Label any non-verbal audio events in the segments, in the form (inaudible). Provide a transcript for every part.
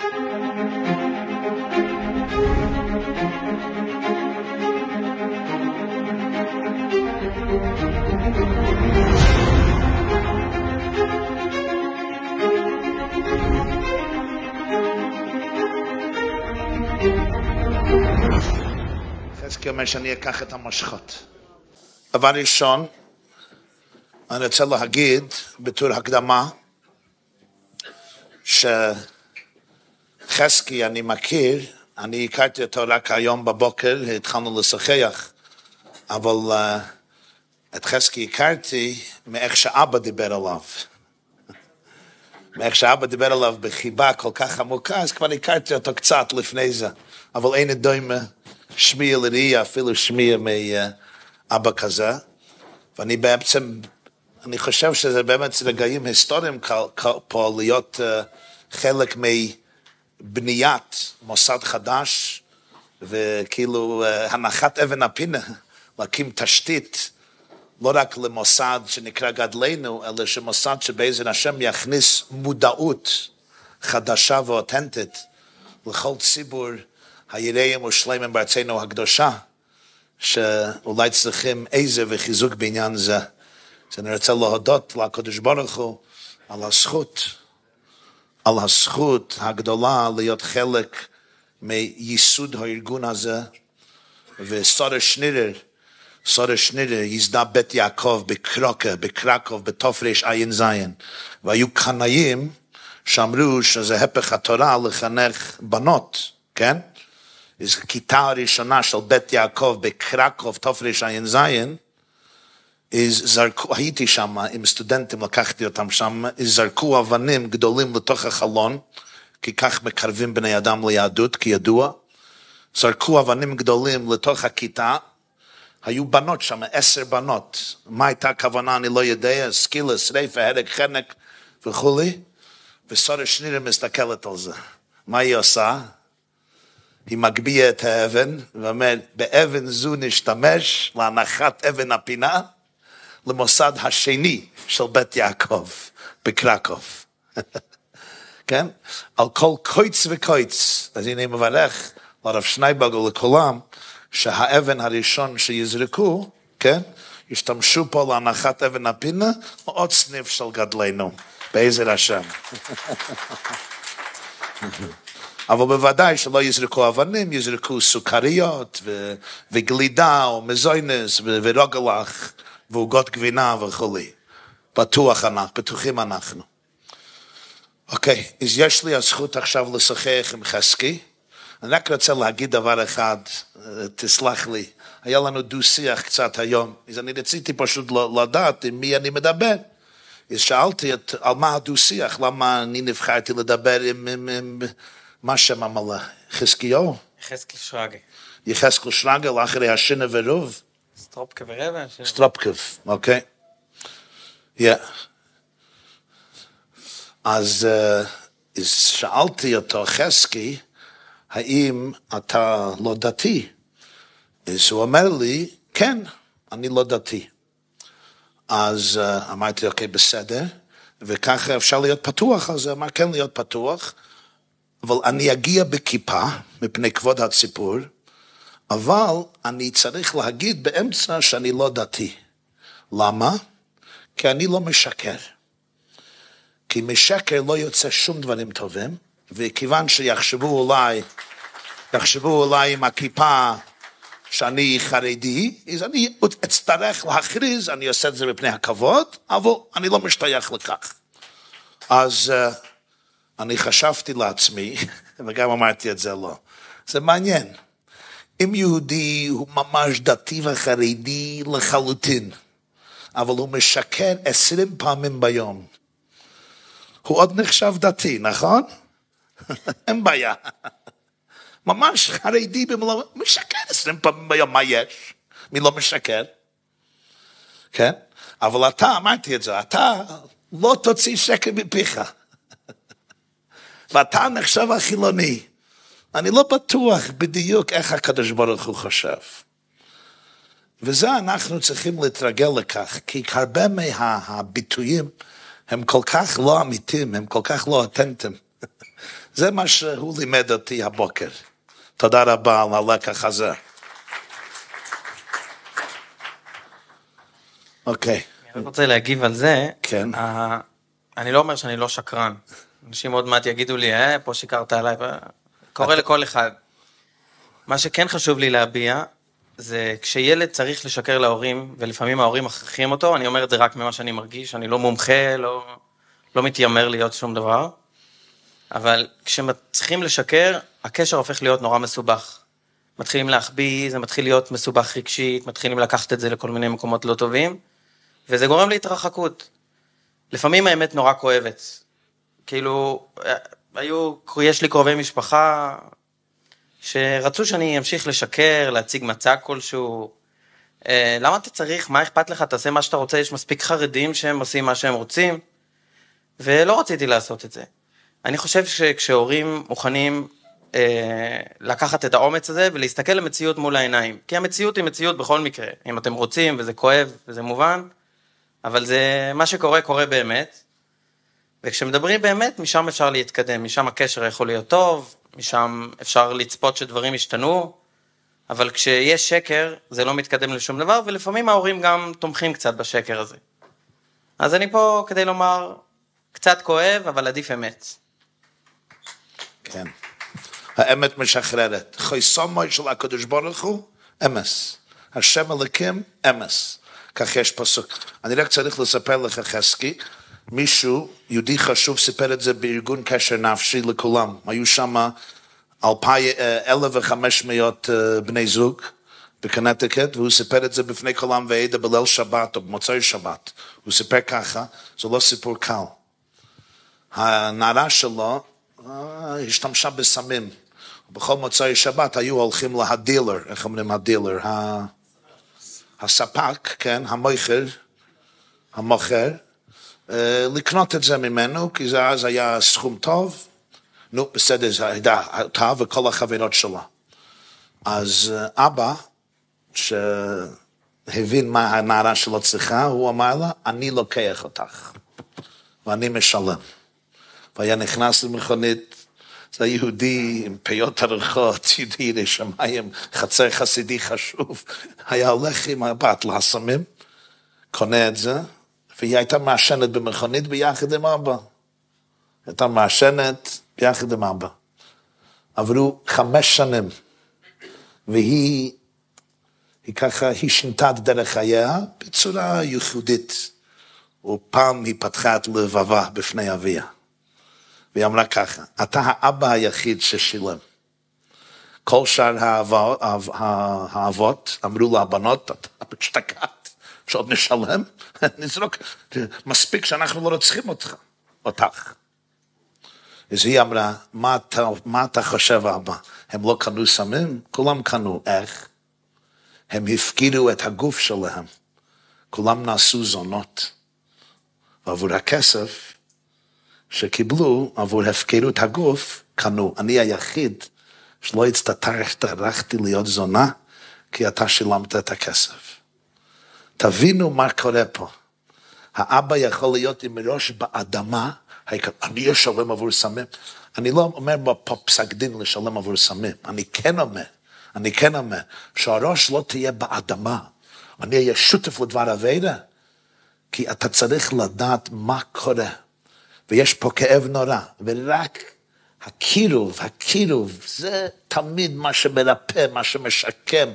חזקי אומר שאני אקח את המושכות. דבר ראשון, אני רוצה להגיד בתור הקדמה, שחזקי אני מכיר, אני הכרתי אותו רק היום בבוקר, התחלנו לשוחח, אבל uh, את חזקי הכרתי מאיך שאבא דיבר עליו. מאיך שאבא דיבר עליו בחיבה כל כך עמוקה, אז כבר הכרתי אותו קצת לפני זה, אבל אין דומה שמיע לראי, אפילו שמיע מאבא כזה, ואני בעצם, אני חושב שזה באמת רגעים היסטוריים פה להיות חלק מבניית מוסד חדש, וכאילו uh, הנחת אבן הפינה, (laughs) להקים תשתית לא רק למוסד שנקרא גדלנו, אלא שמוסד שבעזר השם יכניס מודעות חדשה ואותנטית לכל ציבור היראים ושלמים בארצנו הקדושה, שאולי צריכים עזר וחיזוק בעניין זה. אז אני רוצה להודות לקדוש ברוך הוא על הזכות, על הזכות הגדולה להיות חלק מייסוד הארגון הזה, וסודר שנירר, סודר שנירר ייסדה בית יעקב בקרוקה, בקרקוב, בתופרש עין זין, והיו קנאים שאמרו שזה הפך התורה לחנך בנות, כן? is כיתה הראשונה של בית יעקב בקרקוב, תופריש עין זין, זרקו, הייתי שם עם סטודנטים, לקחתי אותם שם, זרקו אבנים גדולים לתוך החלון, כי כך מקרבים בני אדם ליהדות, כידוע. זרקו אבנים גדולים לתוך הכיתה, היו בנות שם, עשר בנות. מה הייתה הכוונה, אני לא יודע, סקילה, שריפה, הרג, חנק וכולי. וסורה שנירה מסתכלת על זה. מה היא עושה? היא מגביה את האבן, ואומר, באבן זו נשתמש להנחת אבן הפינה למוסד השני של בית יעקב בקרקוב. (laughs) כן? על כל קויץ וקויץ. אז הנה מברך לרב שנייבג ולכולם, שהאבן הראשון שיזרקו, כן? ישתמשו פה להנחת אבן הפינה, עוד סניף של גדלנו, בעזר השם. (laughs) אבל בוודאי שלא יזרקו אבנים, יזרקו סוכריות וגלידה או מזוינס ו- ורוגלח ועוגות גבינה וכולי. בטוח אנחנו, בטוחים אנחנו. אוקיי, אז יש לי הזכות עכשיו לשוחח עם חזקי. אני רק רוצה להגיד דבר אחד, תסלח לי. היה לנו דו-שיח קצת היום, אז אני רציתי פשוט לדעת עם מי אני מדבר. אז שאלתי את, על מה הדו-שיח, למה אני נבחרתי לדבר עם, עם, עם מה שם המלא? חזקיהו? יחזקאל שרגא. יחזקאל שרגא, לאחרי השינה ורוב? סטרופקה ורבע. סטרופקב, אוקיי. יא. אז שאלתי אותו, חזקי, האם אתה לא דתי? אז הוא אומר לי, כן, אני לא דתי. אז uh, אמרתי, אוקיי, בסדר, וככה אפשר להיות פתוח, אז הוא אמר, כן, להיות פתוח. אבל אני אגיע בכיפה, מפני כבוד הציבור, אבל אני צריך להגיד באמצע שאני לא דתי. למה? כי אני לא משקר. כי משקר לא יוצא שום דברים טובים, וכיוון שיחשבו אולי, יחשבו אולי עם הכיפה שאני חרדי, אז אני אצטרך להכריז, אני עושה את זה מפני הכבוד, אבל אני לא משתייך לכך. אז uh, אני חשבתי לעצמי, (laughs) וגם אמרתי את זה לא, זה מעניין. אם יהודי הוא ממש דתי וחרדי לחלוטין, אבל הוא משקר עשרים פעמים ביום, הוא עוד נחשב דתי, נכון? (laughs) אין בעיה. ממש חרדי במלוא... משקר עשרים פעמים ביום, מה יש? מי לא משקר? כן? אבל אתה, אמרתי את זה, אתה לא תוציא שקר מפיך. (laughs) ואתה נחשב החילוני. אני לא בטוח בדיוק איך הקדוש ברוך הוא חושב. וזה אנחנו צריכים להתרגל לכך, כי הרבה מהביטויים הם כל כך לא אמיתיים, הם כל כך לא אותנטיים. (laughs) זה מה שהוא לימד אותי הבוקר. תודה רבה על הלקח הזה. אוקיי, אני רק רוצה להגיב על זה. כן. אה, אני לא אומר שאני לא שקרן. אנשים עוד מעט יגידו לי, אה, פה שיקרת עליי. קורה לכל אחד. מה שכן חשוב לי להביע, זה כשילד צריך לשקר להורים, ולפעמים ההורים מכריחים אותו, אני אומר את זה רק ממה שאני מרגיש, אני לא מומחה, לא, לא מתיימר להיות שום דבר, אבל כשצריכים לשקר, הקשר הופך להיות נורא מסובך. מתחילים להחביא, זה מתחיל להיות מסובך רגשית, מתחילים לקחת את זה לכל מיני מקומות לא טובים, וזה גורם להתרחקות. לפעמים האמת נורא כואבת. כאילו, אה, היו, יש לי קרובי משפחה שרצו שאני אמשיך לשקר, להציג מצג כלשהו. אה, למה אתה צריך? מה אכפת לך? תעשה מה שאתה רוצה, יש מספיק חרדים שהם עושים מה שהם רוצים. ולא רציתי לעשות את זה. אני חושב שכשהורים מוכנים אה, לקחת את האומץ הזה ולהסתכל למציאות מול העיניים, כי המציאות היא מציאות בכל מקרה, אם אתם רוצים וזה כואב וזה מובן, אבל זה, מה שקורה קורה באמת, וכשמדברים באמת, משם אפשר להתקדם, משם הקשר יכול להיות טוב, משם אפשר לצפות שדברים ישתנו, אבל כשיש שקר, זה לא מתקדם לשום דבר, ולפעמים ההורים גם תומכים קצת בשקר הזה. אז אני פה כדי לומר, קצת כואב, אבל עדיף אמת. כן. האמת משחררת. חויסומוי של הקדוש ברוך הוא, אמס. השם אלוקים, אמס. כך יש פסוק. אני רק צריך לספר לך, חזקי, מישהו, יהודי חשוב, סיפר את זה בארגון קשר נפשי לכולם. היו שם אלף וחמש מאות אה, בני זוג בקנטיקט, והוא סיפר את זה בפני כל עם ועדה בליל שבת או במוצאי שבת. הוא סיפר ככה, זה לא סיפור קל. הנערה שלו אה, השתמשה בסמים. בכל מוצאי שבת היו הולכים להדילר, איך אומרים הדילר? הספק, כן, המוכר, המוכר, אה, לקנות את זה ממנו, כי זה אז היה סכום טוב, נו, בסדר, זה הייתה אותה וכל החברות שלה. אז אה, אבא, שהבין מה הנערה שלו צריכה, הוא אמר לה, אני לוקח אותך, ואני משלם. והיה נכנס למכונית, זה יהודי עם פיות ארוחות, יהודי ידי שמיים, חצר חסידי חשוב, היה הולך עם הבת לסמים, קונה את זה, והיא הייתה מעשנת במכונית ביחד עם אבא. הייתה מעשנת ביחד עם אבא. עברו חמש שנים, והיא, היא ככה, היא שינתה את דרך חייה בצורה ייחודית. ופעם היא פתחה את לבבה בפני אביה. והיא אמרה ככה, אתה האבא היחיד ששילם. כל שאר האבות אמרו לבנות, את משתקעת, שעוד נשלם, (laughs) נזרוק, מספיק שאנחנו לא רוצחים אותך, אותך. אז היא אמרה, מה אתה, מה אתה חושב אבא? הם לא קנו סמים? כולם קנו. איך? הם הפקידו את הגוף שלהם. כולם נעשו זונות. ועבור הכסף שקיבלו עבור הפקרות הגוף, קנו. אני היחיד שלא הצטרכתי להיות זונה, כי אתה שילמת את הכסף. תבינו מה קורה פה. האבא יכול להיות עם ראש באדמה, אני אשלם עבור סמים. אני לא אומר פה פסק דין לשלם עבור סמים, אני כן אומר, אני כן אומר, שהראש לא תהיה באדמה, אני אהיה שותף לדבר אבידה, כי אתה צריך לדעת מה קורה. ויש פה כאב נורא, ורק הקירוב, הקירוב, זה תמיד מה שמרפא, מה שמשקם,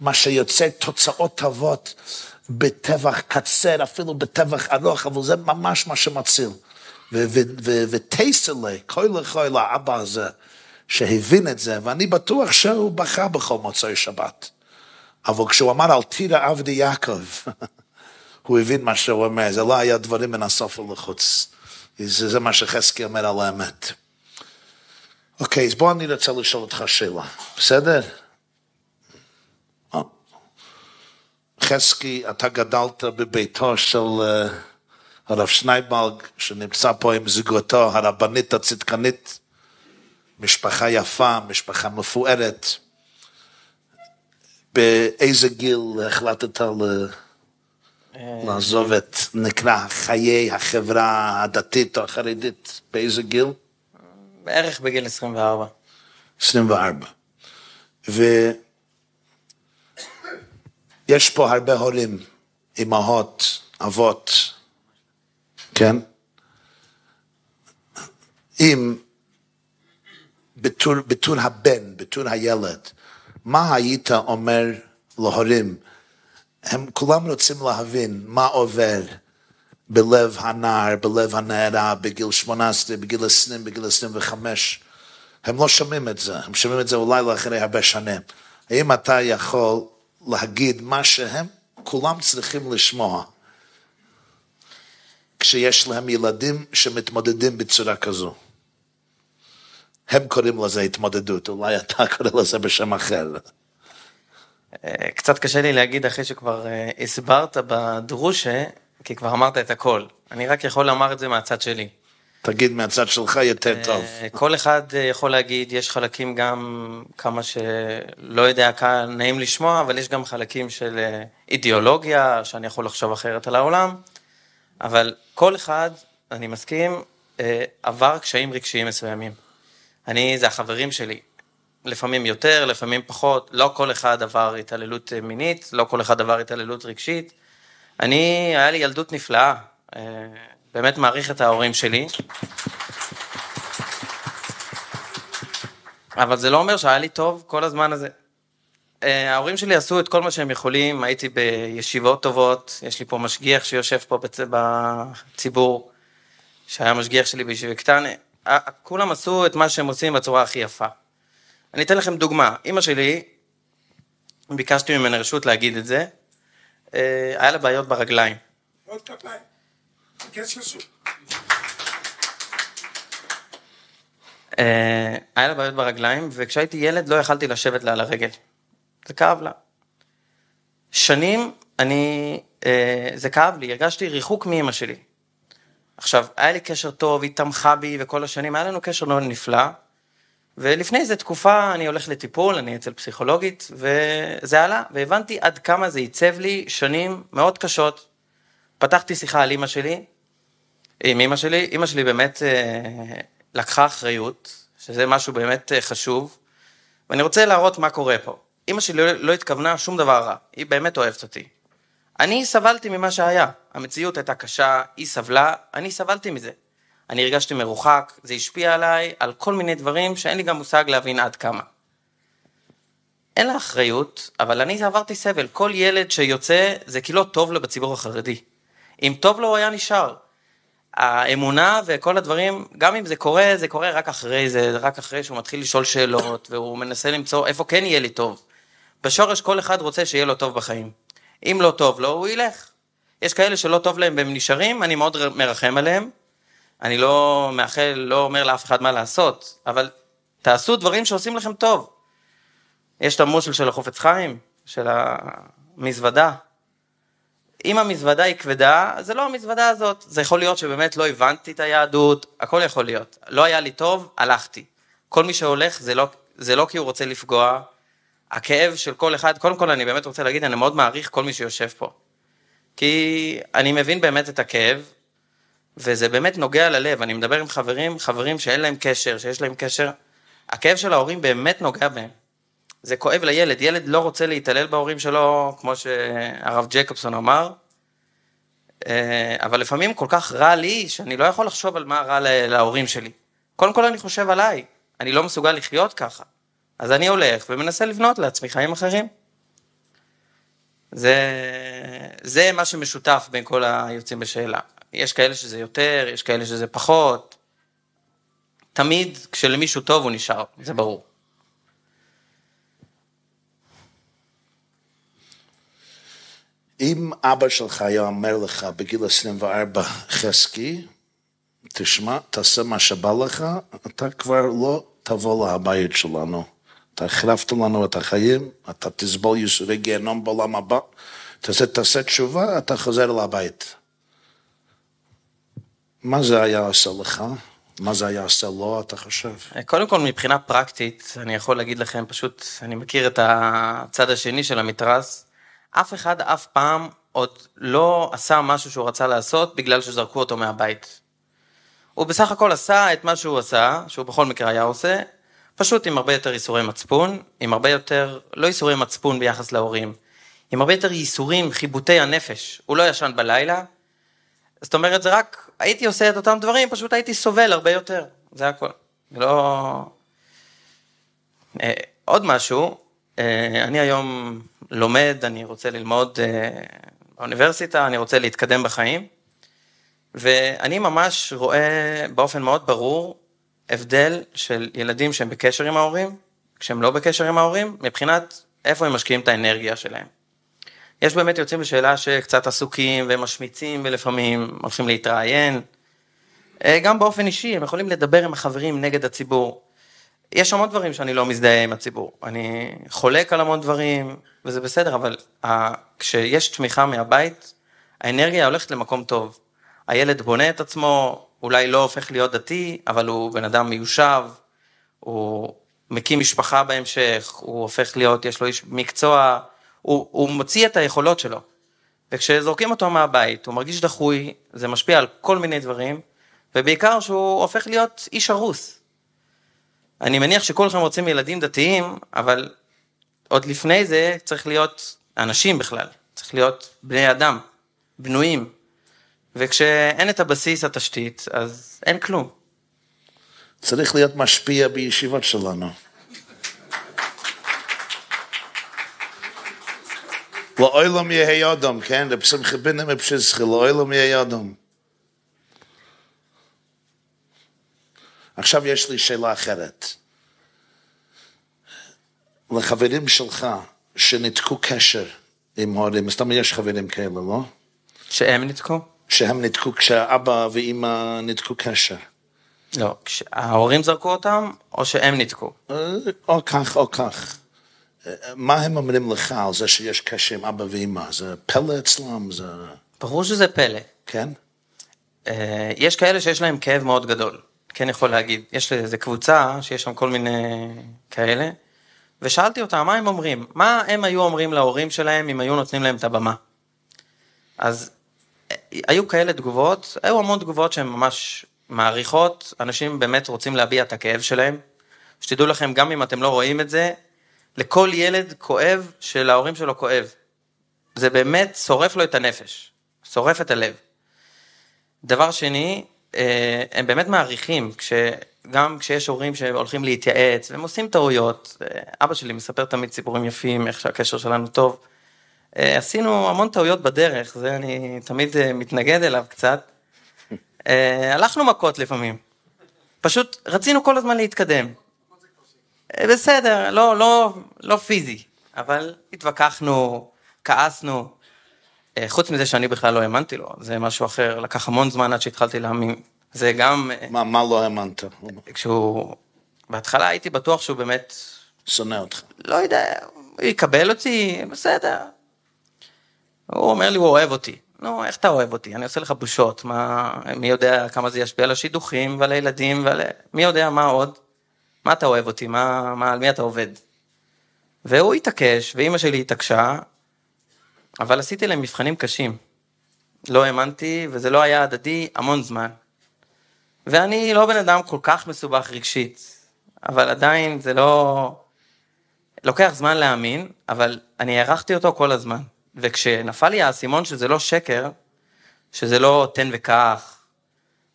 מה שיוצא תוצאות טובות בטבח קצר, אפילו בטבח ארוך, אבל זה ממש מה שמציל. ותסלה, כוי לכוי לאבא הזה, שהבין את זה, ואני בטוח שהוא בכה בכל מוצאי שבת. אבל כשהוא אמר על תירא עבדי יעקב, (laughs) הוא הבין מה שהוא אומר, זה לא היה דברים מן הסוף ולחוץ. זה, זה מה שחזקי אומר על האמת. אוקיי, אז בוא אני רוצה לשאול אותך שאלה, בסדר? חזקי, אתה גדלת בביתו של uh, הרב שנייבלג, שנמצא פה עם זוגתו, הרבנית הצדקנית, משפחה יפה, משפחה מפוארת. באיזה גיל החלטת ל... לעזוב את, נקרא, חיי החברה הדתית או החרדית, באיזה גיל? בערך בגיל 24. 24. ויש פה הרבה הורים, אמהות, אבות, כן? אם בתור, בתור הבן, בתור הילד, מה היית אומר להורים? הם כולם רוצים להבין מה עובר בלב הנער, בלב הנערה, בגיל 18, בגיל 20, בגיל 25. הם לא שומעים את זה, הם שומעים את זה אולי לאחרי הרבה שנים. האם אתה יכול להגיד מה שהם כולם צריכים לשמוע כשיש להם ילדים שמתמודדים בצורה כזו? הם קוראים לזה התמודדות, אולי אתה (laughs) קורא לזה בשם אחר. אה, קצת קשה לי להגיד אחרי שכבר אה, הסברת בדרושה, כי כבר אמרת את הכל. אני רק יכול לומר את זה מהצד שלי. תגיד מהצד שלך יותר אה, טוב. כל אחד יכול להגיד, יש חלקים גם כמה שלא יודע נעים לשמוע, אבל יש גם חלקים של אידיאולוגיה, שאני יכול לחשוב אחרת על העולם, אבל כל אחד, אני מסכים, עבר קשיים רגשיים מסוימים. אני, זה החברים שלי. לפעמים יותר, לפעמים פחות, לא כל אחד עבר התעללות מינית, לא כל אחד עבר התעללות רגשית. אני, היה לי ילדות נפלאה, אה, באמת מעריך את ההורים שלי. אבל זה לא אומר שהיה לי טוב כל הזמן הזה. אה, ההורים שלי עשו את כל מה שהם יכולים, הייתי בישיבות טובות, יש לי פה משגיח שיושב פה בציבור, שהיה משגיח שלי בישיבה קטנה, כולם עשו את מה שהם עושים בצורה הכי יפה. אני אתן לכם דוגמה, אימא שלי, ביקשתי ממנה רשות להגיד את זה, אה, היה לה בעיות ברגליים. אה, היה לה בעיות ברגליים, וכשהייתי ילד לא יכלתי לשבת לה על הרגל. זה כאב לה. שנים אני, אה, זה כאב לי, הרגשתי ריחוק מאימא שלי. עכשיו, היה לי קשר טוב, היא תמכה בי, וכל השנים היה לנו קשר מאוד נפלא. ולפני איזה תקופה אני הולך לטיפול, אני אצל פסיכולוגית, וזה עלה, והבנתי עד כמה זה עיצב לי שנים מאוד קשות. פתחתי שיחה על אימא שלי, עם אימא שלי, אימא שלי באמת אה, לקחה אחריות, שזה משהו באמת אה, חשוב, ואני רוצה להראות מה קורה פה. אימא שלי לא, לא התכוונה שום דבר רע, היא באמת אוהבת אותי. אני סבלתי ממה שהיה, המציאות הייתה קשה, היא סבלה, אני סבלתי מזה. אני הרגשתי מרוחק, זה השפיע עליי, על כל מיני דברים שאין לי גם מושג להבין עד כמה. אין לה אחריות, אבל אני עברתי סבל. כל ילד שיוצא, זה כי לא טוב לו בציבור החרדי. אם טוב לו, הוא היה נשאר. האמונה וכל הדברים, גם אם זה קורה, זה קורה רק אחרי זה, רק אחרי שהוא מתחיל לשאול שאלות, והוא מנסה למצוא איפה כן יהיה לי טוב. בשורש כל אחד רוצה שיהיה לו טוב בחיים. אם לא טוב לו, הוא ילך. יש כאלה שלא טוב להם והם נשארים, אני מאוד מרחם עליהם. אני לא מאחל, לא אומר לאף אחד מה לעשות, אבל תעשו דברים שעושים לכם טוב. יש את המושל של החופץ חיים, של המזוודה. אם המזוודה היא כבדה, זה לא המזוודה הזאת. זה יכול להיות שבאמת לא הבנתי את היהדות, הכל יכול להיות. לא היה לי טוב, הלכתי. כל מי שהולך, זה לא, זה לא כי הוא רוצה לפגוע. הכאב של כל אחד, קודם כל אני באמת רוצה להגיד, אני מאוד מעריך כל מי שיושב פה. כי אני מבין באמת את הכאב, וזה באמת נוגע ללב, אני מדבר עם חברים, חברים שאין להם קשר, שיש להם קשר, הכאב של ההורים באמת נוגע בהם. זה כואב לילד, ילד לא רוצה להתעלל בהורים שלו, כמו שהרב ג'קובסון אמר, אה, אבל לפעמים כל כך רע לי, שאני לא יכול לחשוב על מה רע להורים שלי. קודם כל אני חושב עליי, אני לא מסוגל לחיות ככה. אז אני הולך ומנסה לבנות לעצמי חיים אחרים. זה, זה מה שמשותף בין כל היוצאים בשאלה. יש כאלה שזה יותר, יש כאלה שזה פחות. תמיד כשלמישהו טוב הוא נשאר, זה ברור. אם אבא שלך היה אומר לך בגיל 24, חזקי, תשמע, תעשה מה שבא לך, אתה כבר לא תבוא לבית שלנו. אתה החרבת לנו את החיים, אתה תסבול ייסורי גיהנום בעולם הבא, תעשה, תעשה תשובה, אתה חוזר לבית. מה זה היה עושה לך? מה זה היה עושה לו, אתה חושב? קודם כל, מבחינה פרקטית, אני יכול להגיד לכם, פשוט, אני מכיר את הצד השני של המתרס, אף אחד אף פעם עוד לא עשה משהו שהוא רצה לעשות בגלל שזרקו אותו מהבית. הוא בסך הכל עשה את מה שהוא עשה, שהוא בכל מקרה היה עושה, פשוט עם הרבה יותר ייסורי מצפון, עם הרבה יותר, לא ייסורי מצפון ביחס להורים, עם הרבה יותר ייסורים, חיבוטי הנפש. הוא לא ישן בלילה, זאת אומרת, זה רק, הייתי עושה את אותם דברים, פשוט הייתי סובל הרבה יותר, זה הכל. לא... אה, עוד משהו, אה, אני היום לומד, אני רוצה ללמוד אה, באוניברסיטה, אני רוצה להתקדם בחיים, ואני ממש רואה באופן מאוד ברור הבדל של ילדים שהם בקשר עם ההורים, כשהם לא בקשר עם ההורים, מבחינת איפה הם משקיעים את האנרגיה שלהם. יש באמת יוצאים בשאלה שקצת עסוקים ומשמיצים ולפעמים הולכים להתראיין. אה, גם באופן אישי, הם יכולים לדבר עם החברים נגד הציבור. יש המון דברים שאני לא מזדהה עם הציבור. אני חולק על המון דברים, וזה בסדר, אבל כשיש תמיכה מהבית, האנרגיה הולכת למקום טוב. הילד בונה את עצמו, אולי לא הופך להיות דתי, אבל הוא בן אדם מיושב, הוא מקים משפחה בהמשך, הוא הופך להיות, יש לו איש מקצוע, הוא, הוא מוציא את היכולות שלו. וכשזורקים אותו מהבית, הוא מרגיש דחוי, זה משפיע על כל מיני דברים, ובעיקר שהוא הופך להיות איש הרוס. אני מניח שכולכם רוצים ילדים דתיים, אבל עוד לפני זה צריך להיות אנשים בכלל, צריך להיות בני אדם, בנויים. וכשאין את הבסיס, התשתית, אז אין כלום. צריך להיות משפיע בישיבות שלנו. לאוילום יהיה אדם, כן? שמחה בינה מפשיסחי, לאוילום יהיה אדם. עכשיו יש לי שאלה אחרת. לחברים שלך שניתקו קשר עם הורים, סתם יש חברים כאלה, לא? שהם ניתקו? שהם ניתקו כשאבא ואימא ניתקו קשר. לא, כשההורים זרקו אותם, או שהם ניתקו? אה, או כך או כך. אה, מה הם אומרים לך על זה שיש קשר עם אבא ואימא? זה פלא אצלם? זה... ברור שזה פלא. כן? אה, יש כאלה שיש להם כאב מאוד גדול, כן יכול להגיד. יש איזה קבוצה שיש שם כל מיני כאלה, ושאלתי אותם מה הם אומרים, מה הם היו אומרים להורים שלהם אם היו נותנים להם את הבמה. אז היו כאלה תגובות, היו המון תגובות שהן ממש מעריכות, אנשים באמת רוצים להביע את הכאב שלהם. שתדעו לכם, גם אם אתם לא רואים את זה, לכל ילד כואב שלהורים שלו כואב. זה באמת שורף לו את הנפש, שורף את הלב. דבר שני, אה, הם באמת מעריכים, כש, גם כשיש הורים שהולכים להתייעץ והם עושים טעויות, אה, אבא שלי מספר תמיד סיפורים יפים, איך שהקשר שלנו טוב. אה, עשינו המון טעויות בדרך, זה אני תמיד אה, מתנגד אליו קצת. אה, הלכנו מכות לפעמים. פשוט רצינו כל הזמן להתקדם. בסדר, לא, לא, לא פיזי, אבל התווכחנו, כעסנו. חוץ מזה שאני בכלל לא האמנתי לו, זה משהו אחר, לקח המון זמן עד שהתחלתי להאמין. זה גם... מה, מה לא האמנת? כשהוא... בהתחלה הייתי בטוח שהוא באמת... שונא אותך. לא יודע, הוא יקבל אותי, בסדר. הוא אומר לי, הוא אוהב אותי. נו, איך אתה אוהב אותי? אני עושה לך בושות, מה, מי יודע כמה זה ישפיע על השידוכים ועל הילדים ועל... מי יודע מה עוד? מה אתה אוהב אותי? מה, מה, על מי אתה עובד? והוא התעקש, ואימא שלי התעקשה, אבל עשיתי להם מבחנים קשים. לא האמנתי, וזה לא היה הדדי המון זמן. ואני לא בן אדם כל כך מסובך רגשית, אבל עדיין זה לא... לוקח זמן להאמין, אבל אני הערכתי אותו כל הזמן. וכשנפל לי האסימון שזה לא שקר, שזה לא תן וקח,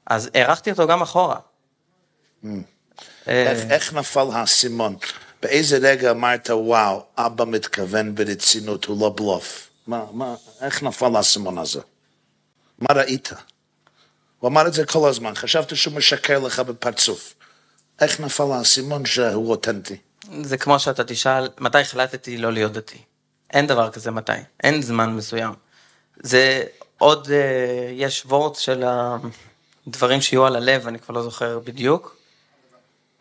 אז הערכתי אותו גם אחורה. Mm. איך, איך נפל האסימון? באיזה רגע אמרת, וואו, אבא מתכוון ברצינות, הוא לא בלוף? מה, מה, איך נפל האסימון הזה? מה ראית? הוא אמר את זה כל הזמן, חשבת שהוא משקר לך בפרצוף. איך נפל האסימון שהוא אותנטי? זה כמו שאתה תשאל, מתי החלטתי לא להיות דתי? אין דבר כזה מתי, אין זמן מסוים. זה עוד, אה, יש וורט של הדברים שיהיו על הלב, אני כבר לא זוכר בדיוק.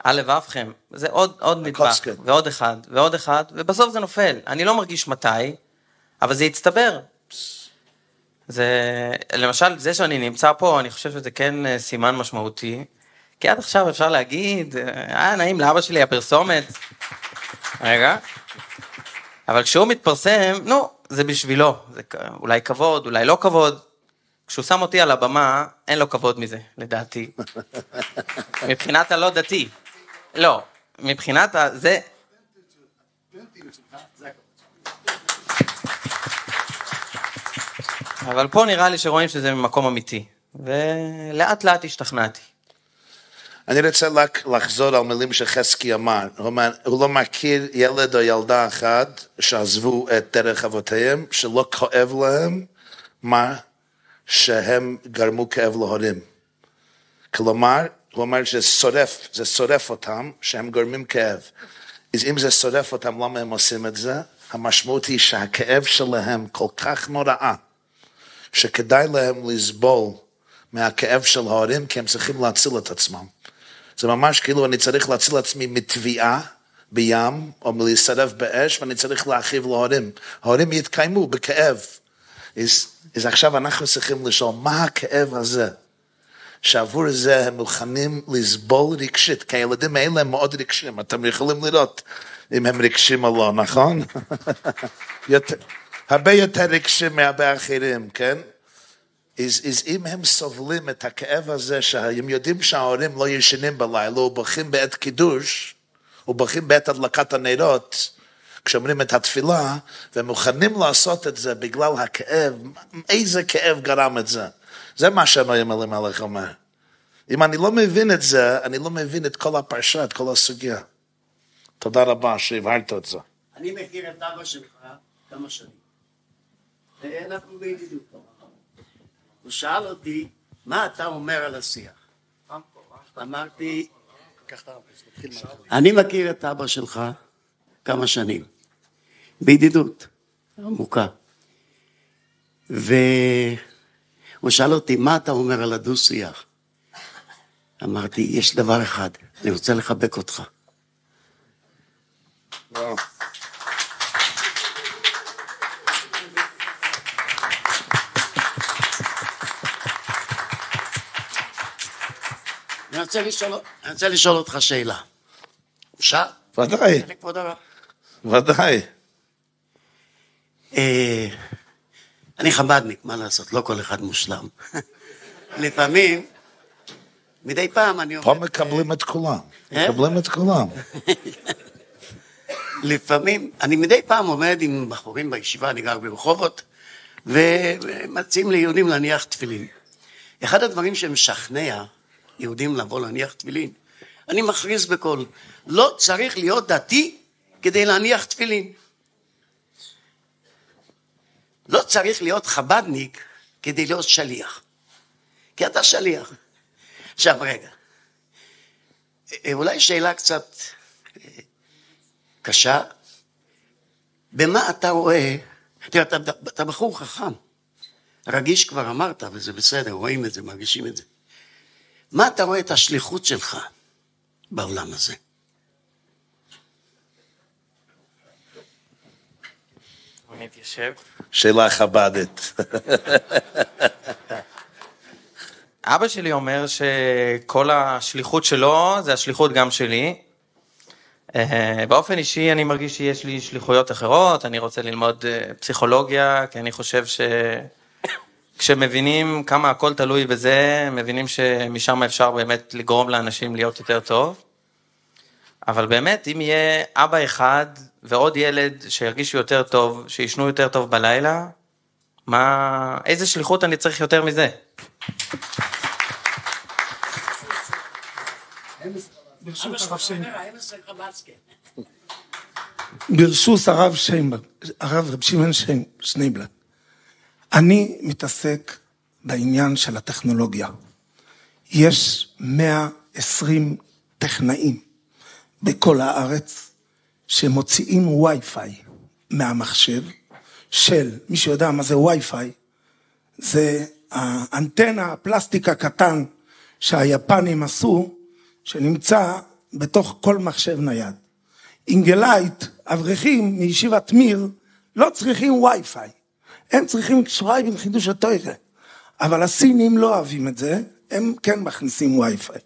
על לבבכם, זה עוד, עוד נדבך, ועוד אחד, ועוד אחד, ובסוף זה נופל. אני לא מרגיש מתי, אבל זה יצטבר. זה, למשל, זה שאני נמצא פה, אני חושב שזה כן אה, סימן משמעותי, כי עד עכשיו אפשר להגיד, אה, נעים לאבא שלי הפרסומת. רגע. אבל כשהוא מתפרסם, נו, זה בשבילו, זה אולי כבוד, אולי לא כבוד. כשהוא שם אותי על הבמה, אין לו כבוד מזה, לדעתי. (laughs) מבחינת הלא דתי. לא, מבחינת ה... זה... אבל פה נראה לי שרואים שזה ממקום אמיתי, ולאט לאט השתכנעתי. אני רוצה רק לחזור על מילים שחזקי אמר. הוא, לא מכיר ילד או ילדה אחת שעזבו את דרך אבותיהם, שלא כואב להם מה שהם גרמו כאב להורים. כלומר, הוא אומר שזה שורף, זה שורף אותם, שהם גורמים כאב. אז אם זה שורף אותם, למה הם עושים את זה? המשמעות היא שהכאב שלהם כל כך נוראה, שכדאי להם לסבול מהכאב של ההורים, כי הם צריכים להציל את עצמם. זה ממש כאילו אני צריך להציל עצמי מטביעה בים, או מלהישרף באש, ואני צריך להרחיב להורים. ההורים יתקיימו בכאב. אז, אז עכשיו אנחנו צריכים לשאול, מה הכאב הזה? שעבור זה הם מוכנים לסבול רגשית, כי הילדים האלה הם מאוד רגשים, אתם יכולים לראות אם הם רגשים או לא, נכון? (laughs) יותר, הרבה יותר רגשים מהרבה אחרים, כן? אז, אז אם הם סובלים את הכאב הזה, שהם יודעים שההורים לא ישנים בלילה, ובוכים בעת קידוש, ובוכים בעת הדלקת הנרות, כשאומרים את התפילה, והם מוכנים לעשות את זה בגלל הכאב, איזה כאב גרם את זה? זה מה שאמרים אלימלך אומר. אם אני לא מבין את זה, אני לא מבין את כל הפרשה, את כל הסוגיה. תודה רבה שהבהרת את זה. אני מכיר את אבא שלך כמה שנים. ואנחנו בידידות. הוא שאל אותי, מה אתה אומר על השיח? אמרתי, אני מכיר את אבא שלך כמה שנים, בידידות עמוקה. והוא שאל אותי, מה אתה אומר על הדו-שיח? אמרתי, יש דבר אחד, אני רוצה לחבק אותך. וואו. רוצה לשאול, אני רוצה לשאול אותך שאלה. אפשר? ודאי. ודאי. אה, אני חב"דניק, מה לעשות, לא כל אחד מושלם. (laughs) לפעמים, מדי פעם אני פה עומד... מקבלים את כולם. אה? מקבלים את כולם. (laughs) לפעמים, אני מדי פעם עומד עם בחורים בישיבה, אני גר ברחובות, ומציעים ליהודים להניח תפילין. אחד הדברים שמשכנע יהודים לבוא להניח תפילין, אני מכריז בקול, לא צריך להיות דתי כדי להניח תפילין. לא צריך להיות חבדניק כדי להיות שליח. כי אתה שליח. עכשיו רגע, אה, אולי שאלה קצת אה, קשה, במה אתה רואה, תראה, אתה, אתה בחור חכם, רגיש כבר אמרת, וזה בסדר, רואים את זה, מרגישים את זה. מה אתה רואה את השליחות שלך בעולם הזה? שאלה חב"דית. אבא שלי אומר שכל השליחות שלו זה השליחות גם שלי. אה, באופן אישי אני מרגיש שיש לי שליחויות אחרות, אני רוצה ללמוד אה, פסיכולוגיה, כי אני חושב שכשמבינים כמה הכל תלוי בזה, מבינים שמשם אפשר באמת לגרום לאנשים להיות יותר טוב. אבל באמת, אם יהיה אבא אחד ועוד ילד שירגישו יותר טוב, שישנו יותר טוב בלילה, מה, איזה שליחות אני צריך יותר מזה? ברשות הרב שיינברג. הרב שיינברג, רב שמעון שנייבלד. אני מתעסק בעניין של הטכנולוגיה. יש 120 טכנאים בכל הארץ שמוציאים וי-פיי מהמחשב של, מי שיודע מה זה וי-פיי, זה האנטנה, הפלסטיק הקטן שהיפנים עשו, שנמצא בתוך כל מחשב נייד. אינגלייט, אברכים מישיבת מיר, לא צריכים וי-פיי. הם צריכים קשורי בין חידוש התוירה. אבל הסינים לא אוהבים את זה, הם כן מכניסים וי-פיי.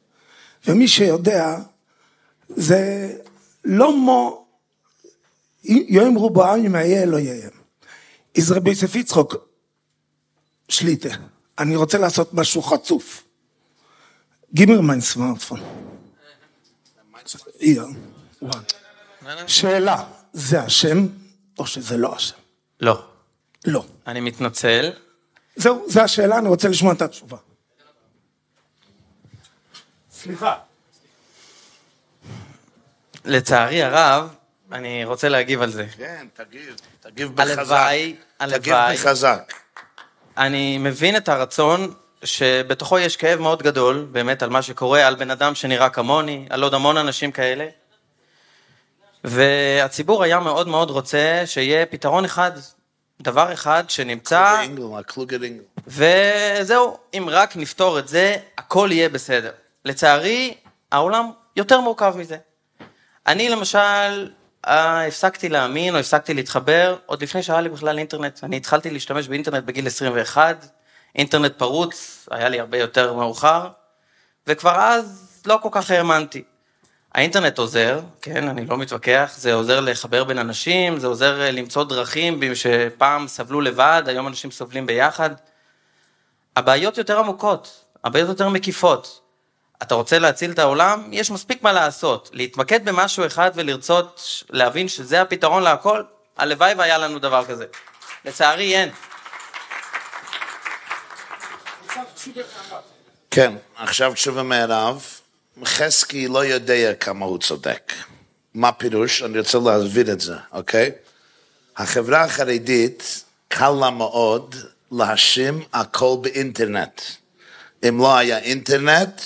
ומי שיודע, זה לא מו, יום רובו עם היה אלוהיהם. אז רבי יוסף יצחוק, שליטה, אני רוצה לעשות משהו חצוף. גימר מיין סמארטפון. שאלה, זה השם או שזה לא השם? לא. לא. אני מתנצל. זהו, זו השאלה, אני רוצה לשמוע את התשובה. סליחה. לצערי הרב, אני רוצה להגיב על זה. כן, תגיב, תגיב בחזק. הלוואי, תגיב הלוואי. בחזק. אני מבין את הרצון שבתוכו יש כאב מאוד גדול, באמת, על מה שקורה, על בן אדם שנראה כמוני, על עוד המון אנשים כאלה. והציבור היה מאוד מאוד רוצה שיהיה פתרון אחד, דבר אחד שנמצא. וזהו, אם רק נפתור את זה, הכל יהיה בסדר. לצערי, העולם יותר מורכב מזה. אני למשל, אה, הפסקתי להאמין או הפסקתי להתחבר עוד לפני שהיה לי בכלל אינטרנט. אני התחלתי להשתמש באינטרנט בגיל 21, אינטרנט פרוץ, היה לי הרבה יותר מאוחר, וכבר אז לא כל כך האמנתי. האינטרנט עוזר, כן, אני לא מתווכח, זה עוזר לחבר בין אנשים, זה עוזר אה, למצוא דרכים שפעם סבלו לבד, היום אנשים סובלים ביחד. הבעיות יותר עמוקות, הבעיות יותר מקיפות. אתה רוצה להציל את העולם? יש מספיק מה לעשות. להתמקד במשהו אחד ולרצות להבין שזה הפתרון להכל? הלוואי והיה לנו דבר כזה. לצערי אין. כן, עכשיו תשובה מהרב. חזקי לא יודע כמה הוא צודק. מה פירוש? אני רוצה להסביר את זה, אוקיי? החברה החרדית, קל לה מאוד להאשים הכל באינטרנט. אם לא היה אינטרנט,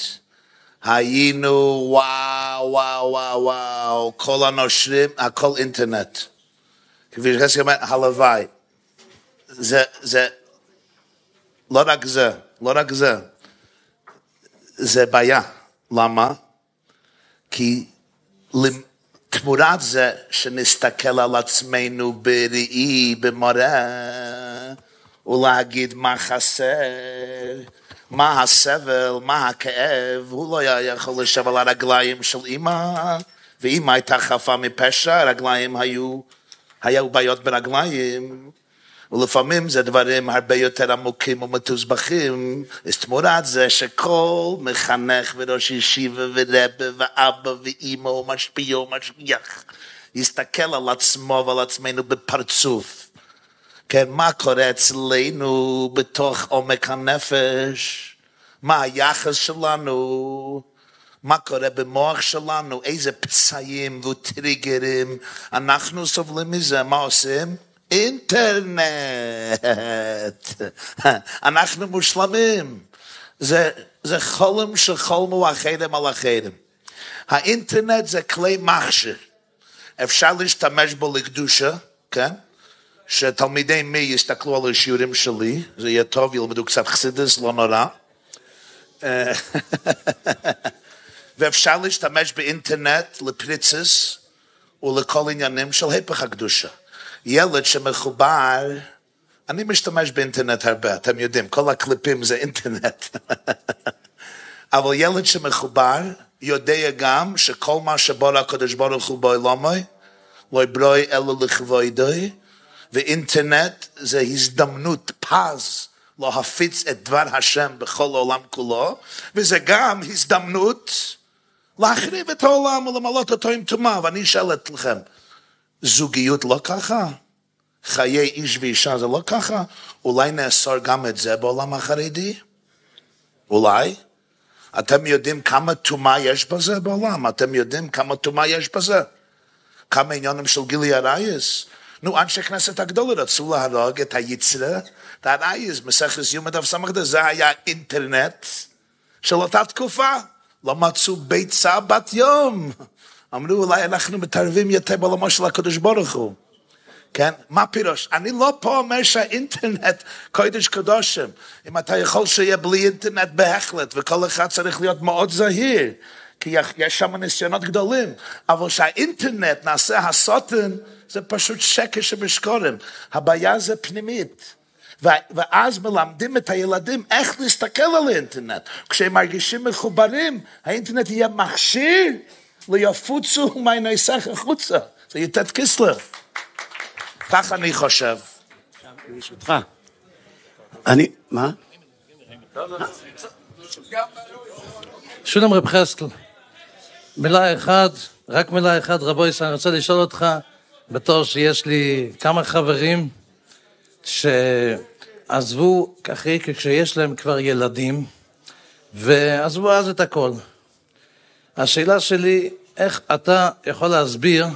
היינו וואו, וואו, וואו, וואו, כל הנושרים, הכל אינטרנט. כפי שחזקי אומר, הלוואי. זה, זה, לא רק זה, לא רק זה. זה בעיה. למה? כי תמורת זה שנסתכל על עצמנו בראי, במראה, ולהגיד מה חסר, מה הסבל, מה הכאב, הוא לא היה יכול לשב על הרגליים של אמא, ואמא הייתה חפה מפשע, הרגליים היו, היו בעיות ברגליים. ולפעמים זה דברים הרבה יותר עמוקים ומתוסבכים, אז תמורת זה שכל מחנך וראש ישיבה ורבה ואבא ואימא ומשפיע ומשגיח יסתכל על עצמו ועל עצמנו בפרצוף. כן, מה קורה אצלנו בתוך עומק הנפש? מה היחס שלנו? מה קורה במוח שלנו? איזה פצעים וטריגרים אנחנו סובלים מזה? מה עושים? אינטרנט. (laughs) אנחנו מושלמים. זה, זה חולם שחולמו החרם על החרם. האינטרנט זה כלי מכשיר. אפשר להשתמש בו לקדושה, כן? שתלמידי מי יסתכלו על השיעורים שלי, זה יהיה טוב, ילמדו קצת חסידס, לא נורא. (laughs) ואפשר להשתמש באינטרנט לפריצס ולכל עניינים של היפך הקדושה. ילד שמחובר, אני משתמש באינטרנט הרבה, אתם יודעים, כל הקליפים זה אינטרנט. (laughs) אבל ילד שמחובר יודע גם שכל מה שבורא הקדוש ברוך הוא בעולמי, לא יברוי אלא לכבודוי, ואינטרנט זה הזדמנות פז להפיץ את דבר השם בכל העולם כולו, וזה גם הזדמנות להחריב את העולם ולמלות אותו עם טומאה. ואני אשאל אתכם, זוגיות לא ככה? חיי איש ואישה זה לא ככה? אולי נאסור גם את זה בעולם החרדי? אולי? אתם יודעים כמה טומאה יש בזה בעולם? אתם יודעים כמה טומאה יש בזה? כמה עניינים של גילי הרייס? נו, אנשי כנסת הגדולה רצו להרוג את היצרה, את הרייס, מסכת יום דף סמ"ד, זה היה אינטרנט של אותה תקופה. לא מצאו ביצה בת יום. אמרו, אולי אנחנו מתערבים יותר בעולמו של הקדוש ברוך הוא. כן? מה פירוש? אני לא פה אומר שהאינטרנט קודש קדושים. אם אתה יכול שיהיה בלי אינטרנט בהחלט, וכל אחד צריך להיות מאוד זהיר, כי יש שם ניסיונות גדולים, אבל שהאינטרנט נעשה הסוטן, זה פשוט שקר שבשקורים. הבעיה זה פנימית. ואז מלמדים את הילדים איך להסתכל על האינטרנט. כשהם מרגישים מחוברים, האינטרנט יהיה מכשיר ליפוצו מהניסח החוצה. זה יתת כסלר. כך אני חושב. ברשותך. אני, מה? שולם רב חסקל, מילה אחת, רק מילה אחת, רבו אני רוצה לשאול אותך, בתור שיש לי כמה חברים שעזבו אחרי כשיש להם כבר ילדים, ועזבו אז את הכל. השאלה שלי, איך אתה יכול להסביר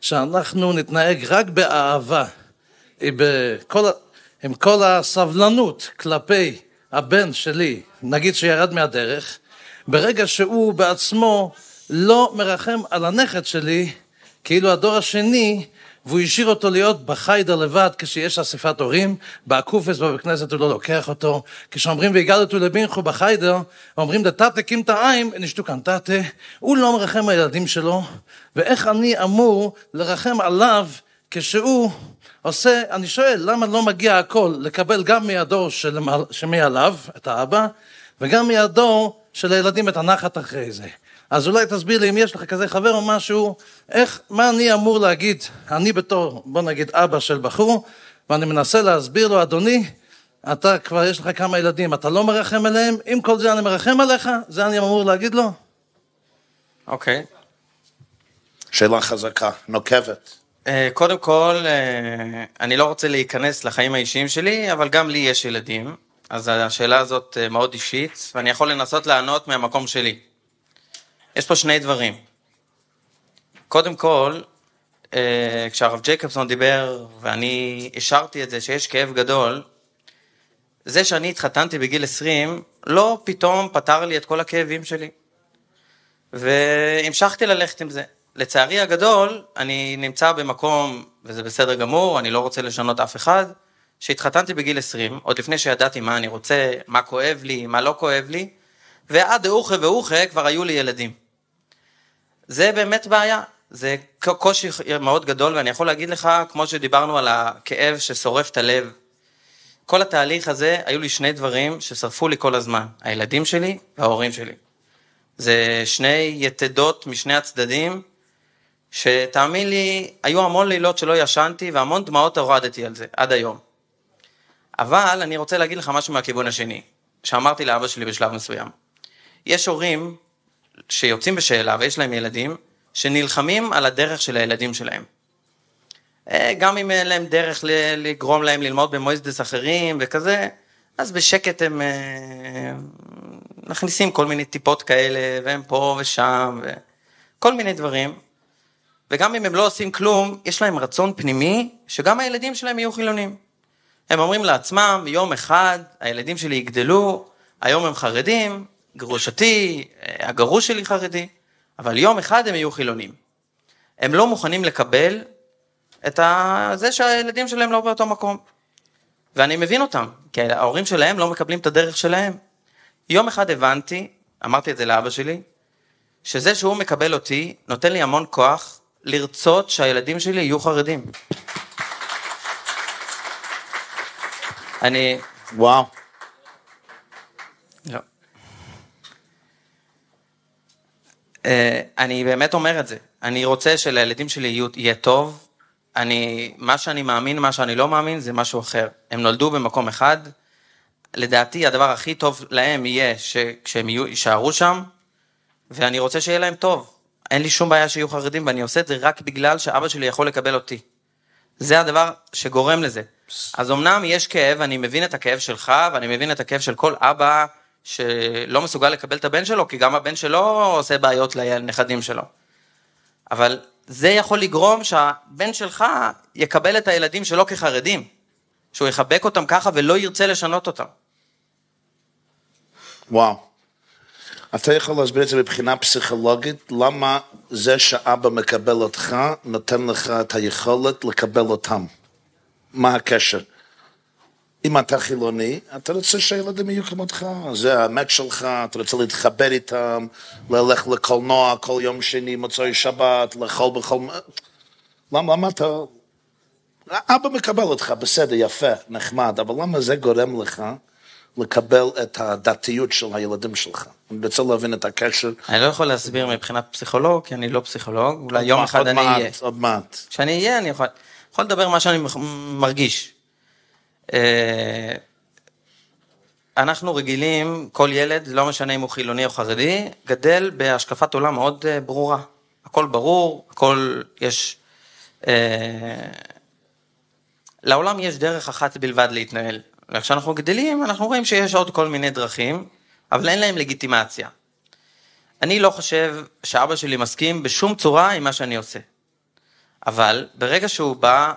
שאנחנו נתנהג רק באהבה, בכל, עם כל הסבלנות כלפי הבן שלי, נגיד שירד מהדרך, ברגע שהוא בעצמו לא מרחם על הנכד שלי, כאילו הדור השני, והוא השאיר אותו להיות בחיידר לבד כשיש אספת הורים, באקופס בבית כנסת הוא לא לוקח אותו, כשאומרים והגדתו לבינכו בחיידר, אומרים דתתה קים העין, נשתו כאן תתה, הוא לא מרחם על הילדים שלו, ואיך אני אמור לרחם עליו כשהוא עושה, אני שואל, למה לא מגיע הכל לקבל גם מהדור שמעליו, את האבא, וגם מהדור של הילדים את הנחת אחרי זה. אז אולי תסביר לי אם יש לך כזה חבר או משהו, איך, מה אני אמור להגיד, אני בתור, בוא נגיד אבא של בחור, ואני מנסה להסביר לו, אדוני, אתה כבר יש לך כמה ילדים, אתה לא מרחם עליהם, עם כל זה אני מרחם עליך, זה אני אמור להגיד לו? אוקיי. Okay. שאלה חזקה, נוקבת. אה, קודם כל, אה, אני לא רוצה להיכנס לחיים האישיים שלי, אבל גם לי יש ילדים, אז השאלה הזאת אה, מאוד אישית, ואני יכול לנסות לענות מהמקום שלי. יש פה שני דברים. קודם כל, כשהרב ג'ייקובסון דיבר, ואני השארתי את זה, שיש כאב גדול, זה שאני התחתנתי בגיל 20, לא פתאום פתר לי את כל הכאבים שלי. והמשכתי ללכת עם זה. לצערי הגדול, אני נמצא במקום, וזה בסדר גמור, אני לא רוצה לשנות אף אחד, שהתחתנתי בגיל 20, עוד לפני שידעתי מה אני רוצה, מה כואב לי, מה לא כואב לי, ועד אוחה ואוחה כבר היו לי ילדים. זה באמת בעיה, זה קושי מאוד גדול, ואני יכול להגיד לך, כמו שדיברנו על הכאב ששורף את הלב, כל התהליך הזה, היו לי שני דברים ששרפו לי כל הזמן, הילדים שלי וההורים שלי. זה שני יתדות משני הצדדים, שתאמין לי, היו המון לילות שלא ישנתי והמון דמעות הורדתי על זה, עד היום. אבל אני רוצה להגיד לך משהו מהכיוון השני, שאמרתי לאבא שלי בשלב מסוים. יש הורים שיוצאים בשאלה ויש להם ילדים, שנלחמים על הדרך של הילדים שלהם. אה, גם אם אין להם דרך לגרום להם ללמוד במויזדס אחרים וכזה, אז בשקט הם אה, מכניסים כל מיני טיפות כאלה, והם פה ושם, וכל מיני דברים. וגם אם הם לא עושים כלום, יש להם רצון פנימי שגם הילדים שלהם יהיו חילונים. הם אומרים לעצמם, יום אחד הילדים שלי יגדלו, היום הם חרדים, גרושתי, אה, הגרוש שלי חרדי, אבל יום אחד הם יהיו חילונים. הם לא מוכנים לקבל את זה שהילדים שלהם לא באותו מקום. ואני מבין אותם, כי ההורים שלהם לא מקבלים את הדרך שלהם. יום אחד הבנתי, אמרתי את זה לאבא שלי, שזה שהוא מקבל אותי, נותן לי המון כוח לרצות שהילדים שלי יהיו חרדים. אני... וואו. לא. אה, אני באמת אומר את זה. אני רוצה שלילדים שלי יהיה טוב. אני, מה שאני מאמין, מה שאני לא מאמין, זה משהו אחר. הם נולדו במקום אחד. לדעתי, הדבר הכי טוב להם יהיה שכשהם יישארו שם, ואני רוצה שיהיה להם טוב. אין לי שום בעיה שיהיו חרדים, ואני עושה את זה רק בגלל שאבא שלי יכול לקבל אותי. זה הדבר שגורם לזה. אז אמנם יש כאב, אני מבין את הכאב שלך, ואני מבין את הכאב של כל אבא שלא מסוגל לקבל את הבן שלו, כי גם הבן שלו עושה בעיות לנכדים שלו. אבל זה יכול לגרום שהבן שלך יקבל את הילדים שלו כחרדים, שהוא יחבק אותם ככה ולא ירצה לשנות אותם. וואו. אתה יכול להסביר את זה מבחינה פסיכולוגית, למה זה שאבא מקבל אותך, נותן לך את היכולת לקבל אותם? מה הקשר? אם אתה חילוני, אתה רוצה שהילדים יהיו כמותך, זה האמת שלך, אתה רוצה להתחבר איתם, ללכת לקולנוע כל יום שני, מוצאי שבת, לאכול בכל... למה, למה אתה... אבא מקבל אותך, בסדר, יפה, נחמד, אבל למה זה גורם לך לקבל את הדתיות של הילדים שלך. אני רוצה להבין את הקשר. אני לא יכול להסביר מבחינת פסיכולוג, כי אני לא פסיכולוג, אולי יום אחד אני אהיה. עוד מעט. כשאני אהיה, אני יכול, יכול לדבר מה שאני מרגיש. אה, אנחנו רגילים, כל ילד, לא משנה אם הוא חילוני או חרדי, גדל בהשקפת עולם מאוד אה, ברורה. הכל ברור, הכל יש... אה, לעולם יש דרך אחת בלבד להתנהל. וכשאנחנו גדלים, אנחנו רואים שיש עוד כל מיני דרכים, אבל אין להם לגיטימציה. אני לא חושב שאבא שלי מסכים בשום צורה עם מה שאני עושה. אבל ברגע שהוא בא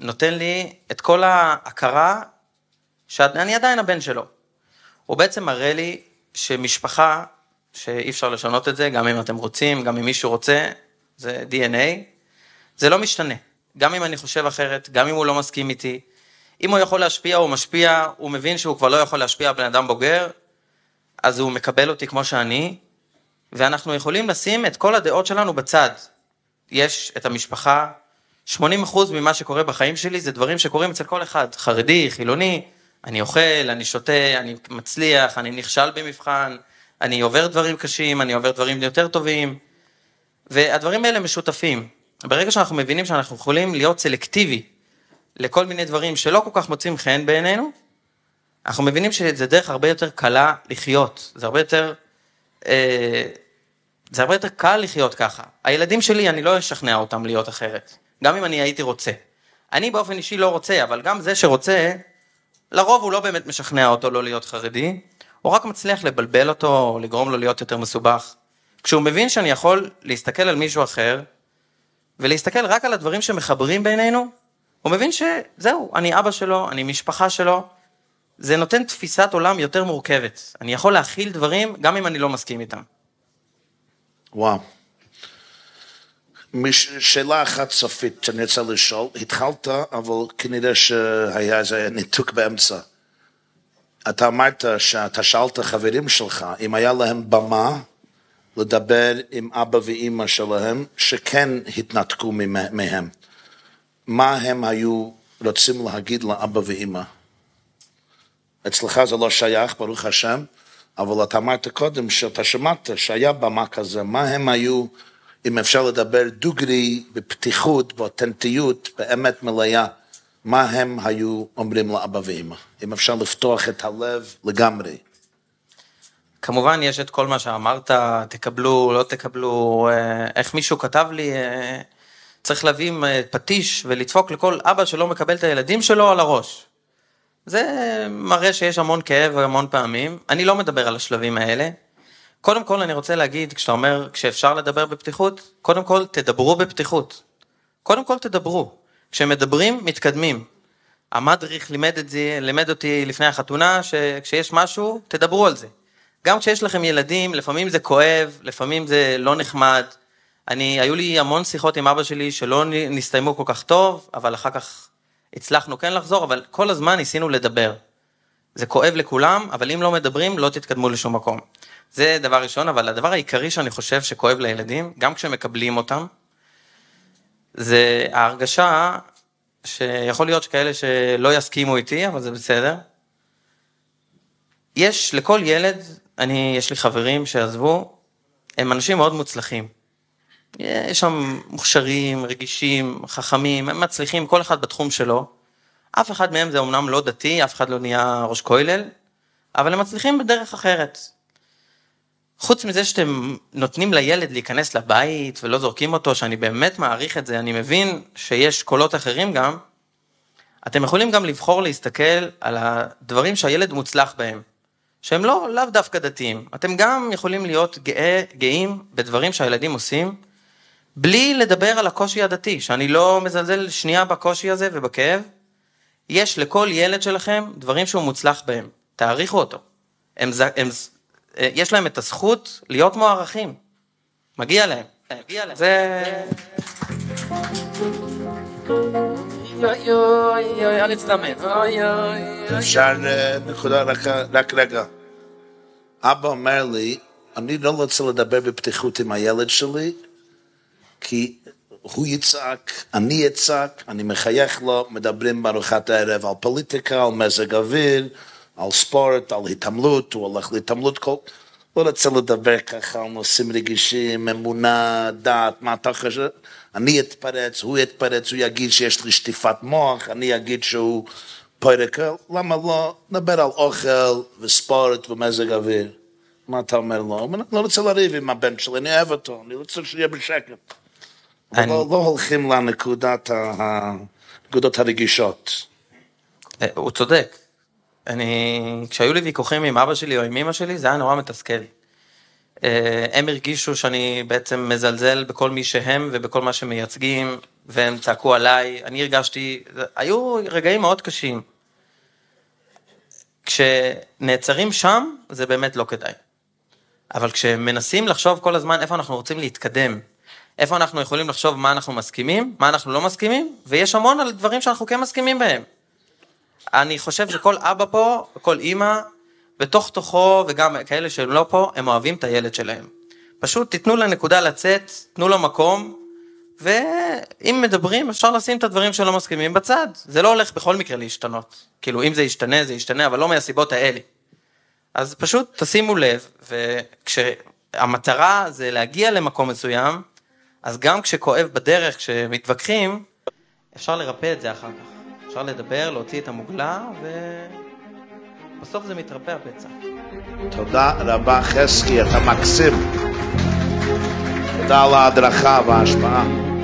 ונותן לי את כל ההכרה שאני עדיין הבן שלו, הוא בעצם מראה לי שמשפחה, שאי אפשר לשנות את זה, גם אם אתם רוצים, גם אם מישהו רוצה, זה DNA, זה לא משתנה. גם אם אני חושב אחרת, גם אם הוא לא מסכים איתי, אם הוא יכול להשפיע, הוא משפיע, הוא מבין שהוא כבר לא יכול להשפיע על בן אדם בוגר, אז הוא מקבל אותי כמו שאני, ואנחנו יכולים לשים את כל הדעות שלנו בצד. יש את המשפחה, 80% ממה שקורה בחיים שלי זה דברים שקורים אצל כל אחד, חרדי, חילוני, אני אוכל, אני שותה, אני מצליח, אני נכשל במבחן, אני עובר דברים קשים, אני עובר דברים יותר טובים, והדברים האלה משותפים. ברגע שאנחנו מבינים שאנחנו יכולים להיות סלקטיבי לכל מיני דברים שלא כל כך מוצאים חן בעינינו, אנחנו מבינים שזה דרך הרבה יותר קלה לחיות, זה הרבה יותר, אה, זה הרבה יותר קל לחיות ככה. הילדים שלי, אני לא אשכנע אותם להיות אחרת, גם אם אני הייתי רוצה. אני באופן אישי לא רוצה, אבל גם זה שרוצה, לרוב הוא לא באמת משכנע אותו לא להיות חרדי, הוא רק מצליח לבלבל אותו, או לגרום לו להיות יותר מסובך. כשהוא מבין שאני יכול להסתכל על מישהו אחר, ולהסתכל רק על הדברים שמחברים בינינו, הוא מבין שזהו, אני אבא שלו, אני משפחה שלו, זה נותן תפיסת עולם יותר מורכבת. אני יכול להכיל דברים גם אם אני לא מסכים איתם. וואו. שאלה אחת סופית שאני רוצה לשאול, התחלת, אבל כנראה שהיה איזה ניתוק באמצע. אתה אמרת שאתה שאלת חברים שלך אם היה להם במה לדבר עם אבא ואימא שלהם שכן התנתקו מהם. מה הם היו רוצים להגיד לאבא ואימא? אצלך זה לא שייך, ברוך השם, אבל אתה אמרת קודם שאתה שמעת שהיה במה כזה, מה הם היו, אם אפשר לדבר דוגרי, בפתיחות, באותנטיות, באמת מלאה, מה הם היו אומרים לאבא ואימא? אם אפשר לפתוח את הלב לגמרי. כמובן יש את כל מה שאמרת, תקבלו, לא תקבלו, אה, איך מישהו כתב לי, אה, צריך להביא אה, פטיש ולדפוק לכל אבא שלא מקבל את הילדים שלו על הראש. זה מראה שיש המון כאב המון פעמים, אני לא מדבר על השלבים האלה. קודם כל אני רוצה להגיד, כשאתה אומר, כשאפשר לדבר בפתיחות, קודם כל תדברו בפתיחות. קודם כל תדברו. כשמדברים, מתקדמים. המדריך לימד, את זה, לימד אותי לפני החתונה, שכשיש משהו, תדברו על זה. גם כשיש לכם ילדים, לפעמים זה כואב, לפעמים זה לא נחמד. אני, היו לי המון שיחות עם אבא שלי שלא נסתיימו כל כך טוב, אבל אחר כך הצלחנו כן לחזור, אבל כל הזמן ניסינו לדבר. זה כואב לכולם, אבל אם לא מדברים, לא תתקדמו לשום מקום. זה דבר ראשון, אבל הדבר העיקרי שאני חושב שכואב לילדים, גם כשמקבלים אותם, זה ההרגשה שיכול להיות שכאלה שלא יסכימו איתי, אבל זה בסדר. יש לכל ילד אני, יש לי חברים שעזבו, הם אנשים מאוד מוצלחים. יש שם מוכשרים, רגישים, חכמים, הם מצליחים, כל אחד בתחום שלו. אף אחד מהם זה אמנם לא דתי, אף אחד לא נהיה ראש כולל, אבל הם מצליחים בדרך אחרת. חוץ מזה שאתם נותנים לילד להיכנס לבית ולא זורקים אותו, שאני באמת מעריך את זה, אני מבין שיש קולות אחרים גם, אתם יכולים גם לבחור להסתכל על הדברים שהילד מוצלח בהם. שהם לא, לאו דווקא דתיים. אתם גם יכולים להיות גאה, גאים בדברים שהילדים עושים, בלי לדבר על הקושי הדתי, שאני לא מזלזל שנייה בקושי הזה ובכאב. יש לכל ילד שלכם דברים שהוא מוצלח בהם, תעריכו אותו. הם, הם, יש להם את הזכות להיות מוערכים. מגיע להם. מגיע להם. זה... אוי אוי אוי, אל תצטמן, אוי אוי. אפשר נקודה רק רגע. אבא אומר לי, אני לא רוצה לדבר בפתיחות עם הילד שלי, כי הוא יצעק, אני אצעק, אני מחייך לו, מדברים בארוחת הערב על פוליטיקה, על מזג אוויר, על ספורט, על התעמלות, הוא הולך להתעמלות כל... לא רוצה לדבר ככה על נושאים רגישים, אמונה, דת, מה אתה חושב? אני אתפרץ, הוא יתפרץ, הוא יגיד שיש לי שטיפת מוח, אני אגיד שהוא פוירקה, למה לא, נדבר על אוכל וספורט ומזג אוויר. מה אתה אומר לו? אני לא רוצה לריב עם הבן שלי, אני אוהב אותו, אני רוצה שיהיה בשקט. אני- לא, לא הולכים הנקודות הרגישות. אה, הוא צודק. אני, כשהיו לי ויכוחים עם אבא שלי או עם אמא שלי, זה היה נורא מתסכל. אה, הם הרגישו שאני בעצם מזלזל בכל מי שהם ובכל מה שמייצגים, והם צעקו עליי. אני הרגשתי, היו רגעים מאוד קשים. כשנעצרים שם, זה באמת לא כדאי. אבל כשמנסים לחשוב כל הזמן איפה אנחנו רוצים להתקדם, איפה אנחנו יכולים לחשוב מה אנחנו מסכימים, מה אנחנו לא מסכימים, ויש המון על דברים שאנחנו כן מסכימים בהם. אני חושב שכל אבא פה, כל אימא, בתוך תוכו, וגם כאלה שהם לא פה, הם אוהבים את הילד שלהם. פשוט תיתנו לנקודה לצאת, תנו לו מקום, ואם מדברים, אפשר לשים את הדברים שלא מסכימים בצד. זה לא הולך בכל מקרה להשתנות. כאילו, אם זה ישתנה, זה ישתנה, אבל לא מהסיבות האלה. אז פשוט תשימו לב, וכשהמטרה זה להגיע למקום מסוים, אז גם כשכואב בדרך, כשמתווכחים, אפשר לרפא את זה אחר כך. אפשר לדבר, להוציא את המוגלה, ובסוף זה מתרפא הפצע. תודה רבה חזקי, אתה מקסים. תודה על ההדרכה וההשפעה.